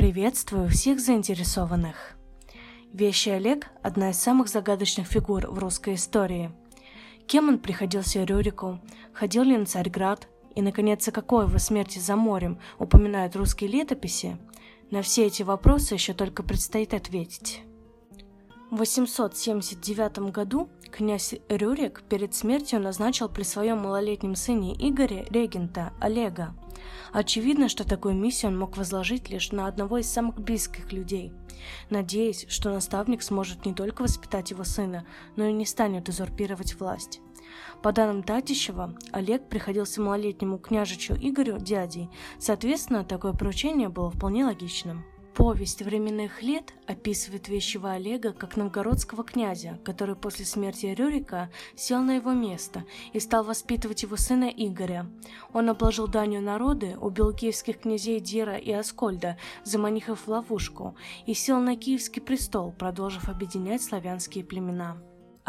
Приветствую всех заинтересованных. Вещий Олег – одна из самых загадочных фигур в русской истории. Кем он приходился Рюрику? Ходил ли на Царьград? И, наконец, о какой его смерти за морем упоминают русские летописи? На все эти вопросы еще только предстоит ответить. В 879 году князь Рюрик перед смертью назначил при своем малолетнем сыне Игоре регента Олега. Очевидно, что такую миссию он мог возложить лишь на одного из самых близких людей, надеясь, что наставник сможет не только воспитать его сына, но и не станет узурпировать власть. По данным Татищева, Олег приходился малолетнему княжичу Игорю дядей, соответственно, такое поручение было вполне логичным. Повесть временных лет описывает вещего Олега как новгородского князя, который после смерти Рюрика сел на его место и стал воспитывать его сына Игоря. Он обложил данью народы, убил киевских князей Дира и Аскольда, заманив их в ловушку, и сел на киевский престол, продолжив объединять славянские племена.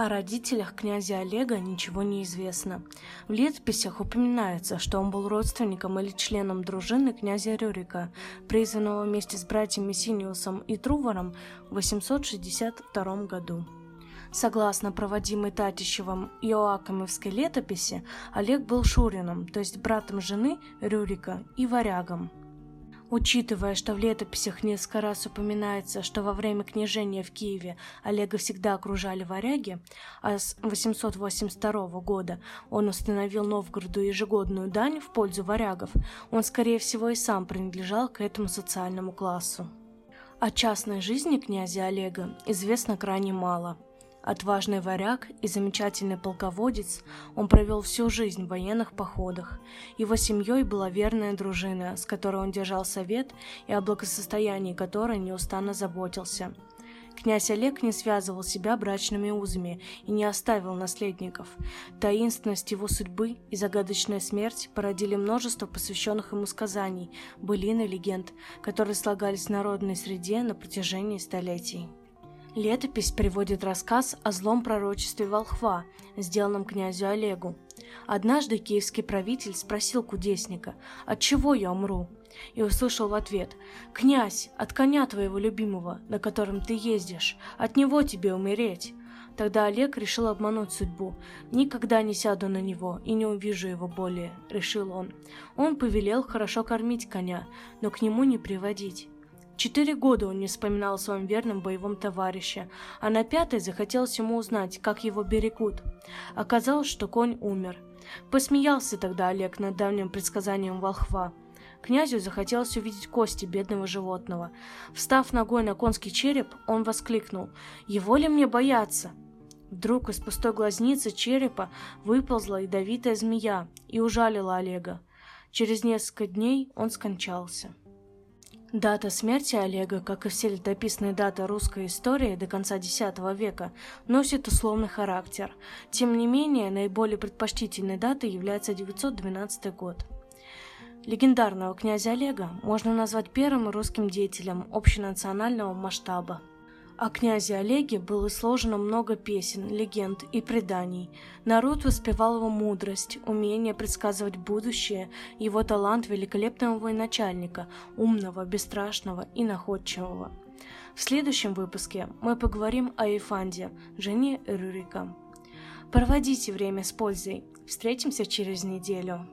О родителях князя Олега ничего не известно. В летописях упоминается, что он был родственником или членом дружины князя Рюрика, призванного вместе с братьями Синиусом и Трувором в 862 году. Согласно проводимой Татищевым Иоакимовской летописи, Олег был Шурином, то есть братом жены Рюрика и варягом – Учитывая, что в летописях несколько раз упоминается, что во время княжения в Киеве Олега всегда окружали варяги, а с 882 года он установил Новгороду ежегодную дань в пользу варягов, он, скорее всего, и сам принадлежал к этому социальному классу. О частной жизни князя Олега известно крайне мало – Отважный варяг и замечательный полководец, он провел всю жизнь в военных походах. Его семьей была верная дружина, с которой он держал совет и о благосостоянии которой неустанно заботился. Князь Олег не связывал себя брачными узами и не оставил наследников. Таинственность его судьбы и загадочная смерть породили множество посвященных ему сказаний, былин и легенд, которые слагались в народной среде на протяжении столетий. Летопись приводит рассказ о злом пророчестве волхва, сделанном князю Олегу. Однажды киевский правитель спросил кудесника, от чего я умру? И услышал в ответ, «Князь, от коня твоего любимого, на котором ты ездишь, от него тебе умереть». Тогда Олег решил обмануть судьбу. «Никогда не сяду на него и не увижу его более», — решил он. Он повелел хорошо кормить коня, но к нему не приводить. Четыре года он не вспоминал о своем верном боевом товарище, а на пятый захотелось ему узнать, как его берегут. Оказалось, что конь умер. Посмеялся тогда Олег над давним предсказанием волхва. Князю захотелось увидеть кости бедного животного. Встав ногой на конский череп, он воскликнул «Его ли мне бояться?» Вдруг из пустой глазницы черепа выползла ядовитая змея и ужалила Олега. Через несколько дней он скончался. Дата смерти Олега, как и все летописные даты русской истории до конца X века, носит условный характер. Тем не менее, наиболее предпочтительной датой является 912 год. Легендарного князя Олега можно назвать первым русским деятелем общенационального масштаба. О князе Олеге было сложено много песен, легенд и преданий. Народ воспевал его мудрость, умение предсказывать будущее, его талант великолепного военачальника, умного, бесстрашного и находчивого. В следующем выпуске мы поговорим о Ефанде, жене Рюрика. Проводите время с пользой. Встретимся через неделю.